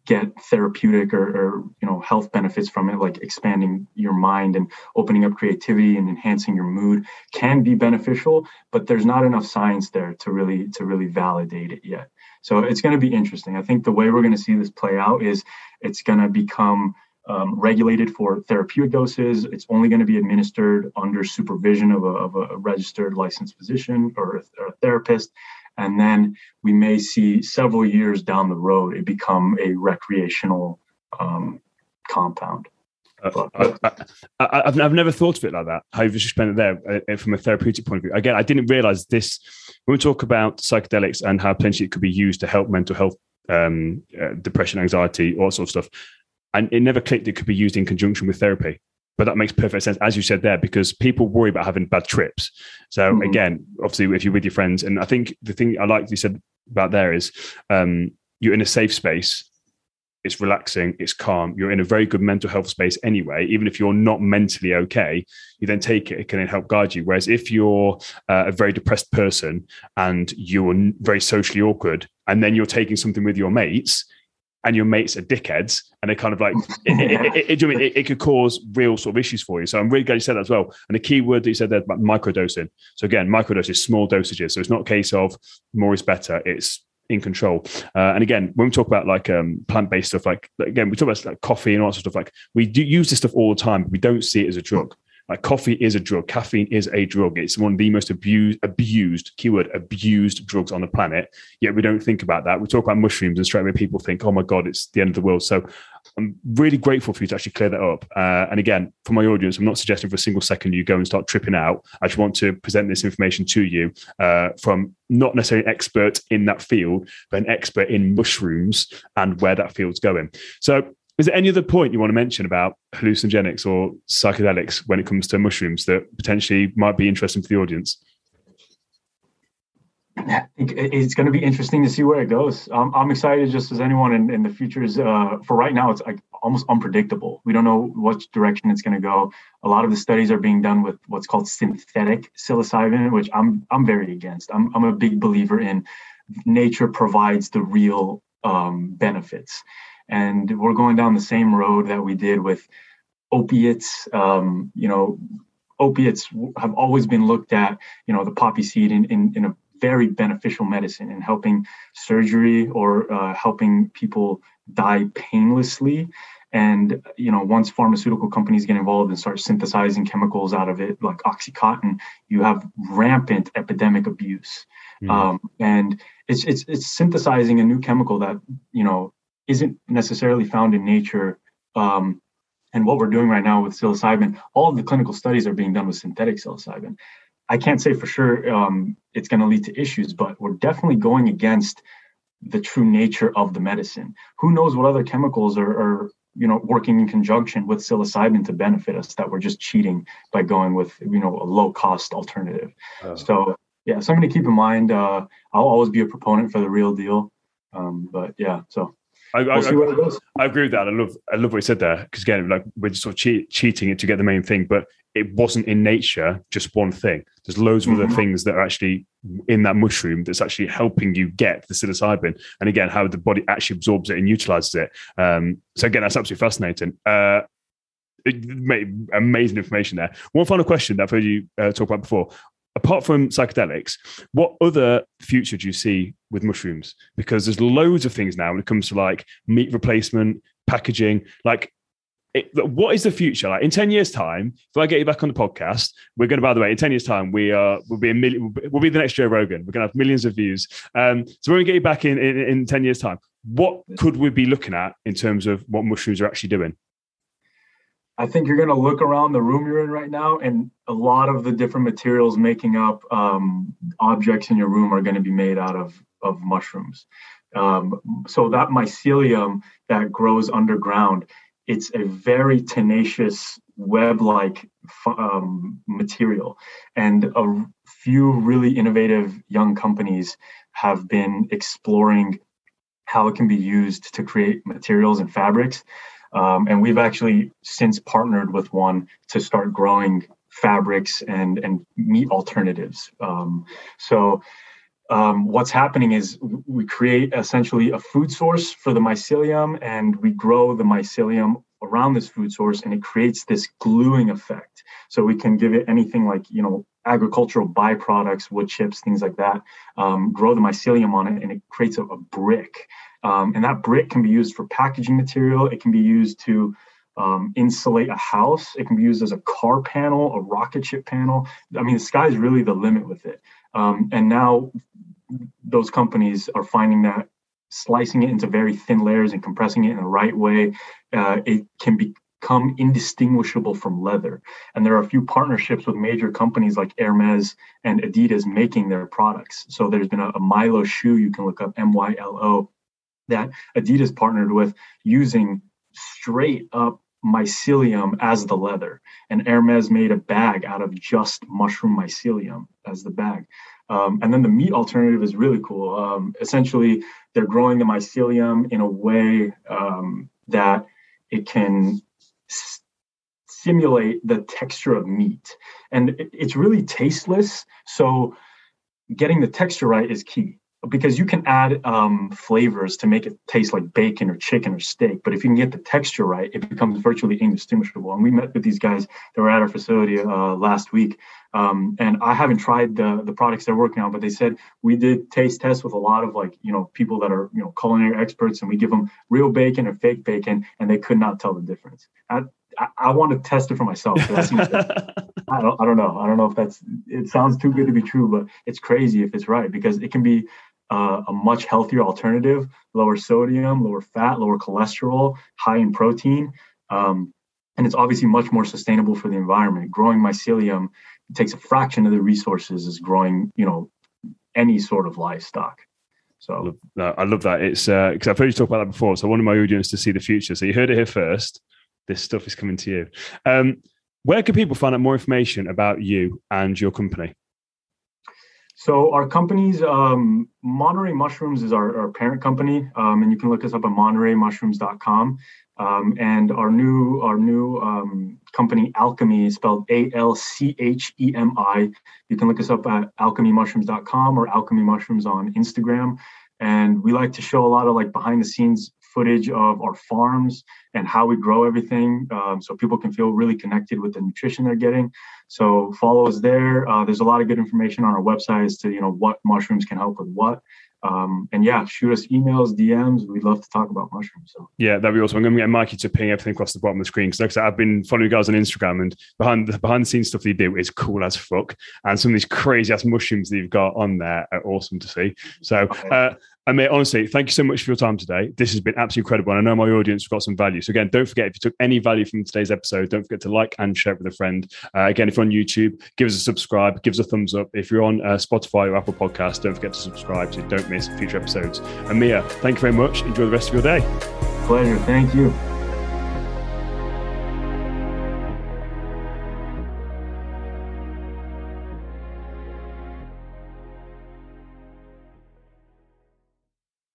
get therapeutic or, or, you know health benefits from it like expanding your mind and opening up creativity and enhancing your mood can be beneficial but there's not enough science there to really to really validate it yet. So it's going to be interesting. I think the way we're going to see this play out is it's going to become um, regulated for therapeutic doses. It's only going to be administered under supervision of a, of a registered licensed physician or a, or a therapist. And then we may see several years down the road it become a recreational um, compound. Uh, I, have I've never thought of it like that. How you've just explained it there uh, from a therapeutic point of view. Again, I didn't realize this when we talk about psychedelics and how potentially it could be used to help mental health, um, uh, depression, anxiety, all sorts of stuff and it never clicked it could be used in conjunction with therapy. But that makes perfect sense as you said there because people worry about having bad trips. So mm-hmm. again obviously if you're with your friends and i think the thing i like you said about there is um, you're in a safe space it's relaxing it's calm you're in a very good mental health space anyway even if you're not mentally okay you then take it it can help guide you. Whereas if you're uh, a very depressed person and you're very socially awkward and then you're taking something with your mates and your mates are dickheads and they're kind of like it, it, it, it, could cause real sort of issues for you. So i'm really glad you said that as well. And the key word that you said there about microdosing. So again microdoses small dosages. So it's not a case of more is better. It's in control. Uh, and again when we talk about like um, plant-based stuff like again we talk about like coffee and all that sort of stuff like we do use this stuff all the time but we don't see it as a drug Like coffee is a drug, caffeine is a drug. It's one of the most abused, abused keyword abused drugs on the planet. Yet we don't think about that. We talk about mushrooms, and straight away people think, "Oh my god, it's the end of the world." So I'm really grateful for you to actually clear that up. Uh, and again, for my audience, I'm not suggesting for a single second you go and start tripping out. I just want to present this information to you uh, from not necessarily an expert in that field, but an expert in mushrooms and where that field's going. So is there any other point you want to mention about hallucinogenics or psychedelics when it comes to mushrooms that potentially might be interesting for the audience? it's going to be interesting to see where it goes. Um, I'm excited just as anyone in, in the future is, uh, for right now, it's like almost unpredictable. We don't know which direction it's going to go. A lot of the studies are being done with what's called synthetic psilocybin, which I'm, I'm very against. I'm, I'm a big believer in nature provides the real um, benefits. And we're going down the same road that we did with opiates. Um, you know, opiates have always been looked at, you know, the poppy seed in, in, in a very beneficial medicine in helping surgery or uh, helping people die painlessly. And you know, once pharmaceutical companies get involved and start synthesizing chemicals out of it, like OxyContin, you have rampant epidemic abuse. Mm. Um, and it's it's it's synthesizing a new chemical that you know isn't necessarily found in nature. Um, and what we're doing right now with psilocybin, all of the clinical studies are being done with synthetic psilocybin. I can't say for sure um, it's going to lead to issues, but we're definitely going against the true nature of the medicine. Who knows what other chemicals are, are you know working in conjunction with psilocybin to benefit us that we're just cheating by going with you know a low cost alternative. Oh. So yeah, something to keep in mind. Uh, I'll always be a proponent for the real deal. Um, but yeah, so I, we'll I, I, agree with that. I love I love what you said there because again, like we're just sort of cheat, cheating it to get the main thing, but it wasn't in nature just one thing. There's loads of mm-hmm. other things that are actually in that mushroom that's actually helping you get the psilocybin, and again, how the body actually absorbs it and utilizes it. Um, so again, that's absolutely fascinating. Uh, amazing information there. One final question that I've heard you uh, talk about before apart from psychedelics, what other future do you see with mushrooms? Because there's loads of things now when it comes to like meat replacement, packaging. Like, it, what is the future? Like in ten years' time, if I get you back on the podcast, we're going to. By the way, in ten years' time, we are we'll be a million. We'll be the next Joe Rogan. We're going to have millions of views. Um, so when we get you back in, in in ten years' time, what could we be looking at in terms of what mushrooms are actually doing? I think you're going to look around the room you're in right now, and a lot of the different materials making up um, objects in your room are going to be made out of of mushrooms. Um, so that mycelium that grows underground, it's a very tenacious web-like um, material, and a few really innovative young companies have been exploring how it can be used to create materials and fabrics um, and we've actually since partnered with one to start growing fabrics and, and meat alternatives. Um, so um, what's happening is we create essentially a food source for the mycelium and we grow the mycelium around this food source and it creates this gluing effect. So we can give it anything like, you know, agricultural byproducts, wood chips, things like that, um, grow the mycelium on it and it creates a, a brick. Um, and that brick can be used for packaging material. It can be used to um, insulate a house. It can be used as a car panel, a rocket ship panel. I mean, the sky's really the limit with it. Um, and now those companies are finding that slicing it into very thin layers and compressing it in the right way, uh, it can become indistinguishable from leather. And there are a few partnerships with major companies like Hermes and Adidas making their products. So there's been a, a Mylo shoe you can look up M Y L O that Adidas partnered with using straight up mycelium as the leather. And Hermes made a bag out of just mushroom mycelium as the bag. Um, and then the meat alternative is really cool. Um, essentially, they're growing the mycelium in a way um, that it can s- simulate the texture of meat. And it, it's really tasteless. So, getting the texture right is key because you can add um, flavors to make it taste like bacon or chicken or steak. But if you can get the texture right, it becomes virtually indistinguishable. And we met with these guys that were at our facility uh, last week. Um, and I haven't tried the the products they're working on, but they said we did taste tests with a lot of like you know people that are you know culinary experts, and we give them real bacon or fake bacon, and they could not tell the difference. That I, I want to test it for myself. I don't I don't know. I don't know if that's it sounds too good to be true, but it's crazy if it's right because it can be uh, a much healthier alternative, lower sodium, lower fat, lower cholesterol, high in protein. Um, and it's obviously much more sustainable for the environment. Growing mycelium takes a fraction of the resources as growing, you know, any sort of livestock. So I love that. I love that. It's because uh, I've heard you talk about that before. So I wanted my audience to see the future. So you heard it here first. This stuff is coming to you. Um, where can people find out more information about you and your company? So our company's um, Monterey Mushrooms is our, our parent company, um, and you can look us up at montereymushrooms.com. Um, and our new our new um, company Alchemi spelled A L C H E M I. You can look us up at alchemimushrooms.com or Alchemi Mushrooms on Instagram. And we like to show a lot of like behind the scenes footage of our farms and how we grow everything um, so people can feel really connected with the nutrition they're getting so follow us there uh, there's a lot of good information on our website as to you know what mushrooms can help with what um, and yeah, shoot us emails, DMs. We'd love to talk about mushrooms. So yeah, that'd be awesome. I'm going to get Mikey to ping everything across the bottom of the screen because, like I said, I've been following you guys on Instagram and behind the behind the scenes stuff that you do is cool as fuck. And some of these crazy ass mushrooms that you've got on there are awesome to see. So uh, and mate, honestly, thank you so much for your time today. This has been absolutely incredible. And I know my audience got some value. So again, don't forget if you took any value from today's episode, don't forget to like and share it with a friend. Uh, again, if you're on YouTube, give us a subscribe, give us a thumbs up. If you're on uh, Spotify or Apple Podcast, don't forget to subscribe so you don't miss future episodes. And Mia, thank you very much. Enjoy the rest of your day. Pleasure. Thank you.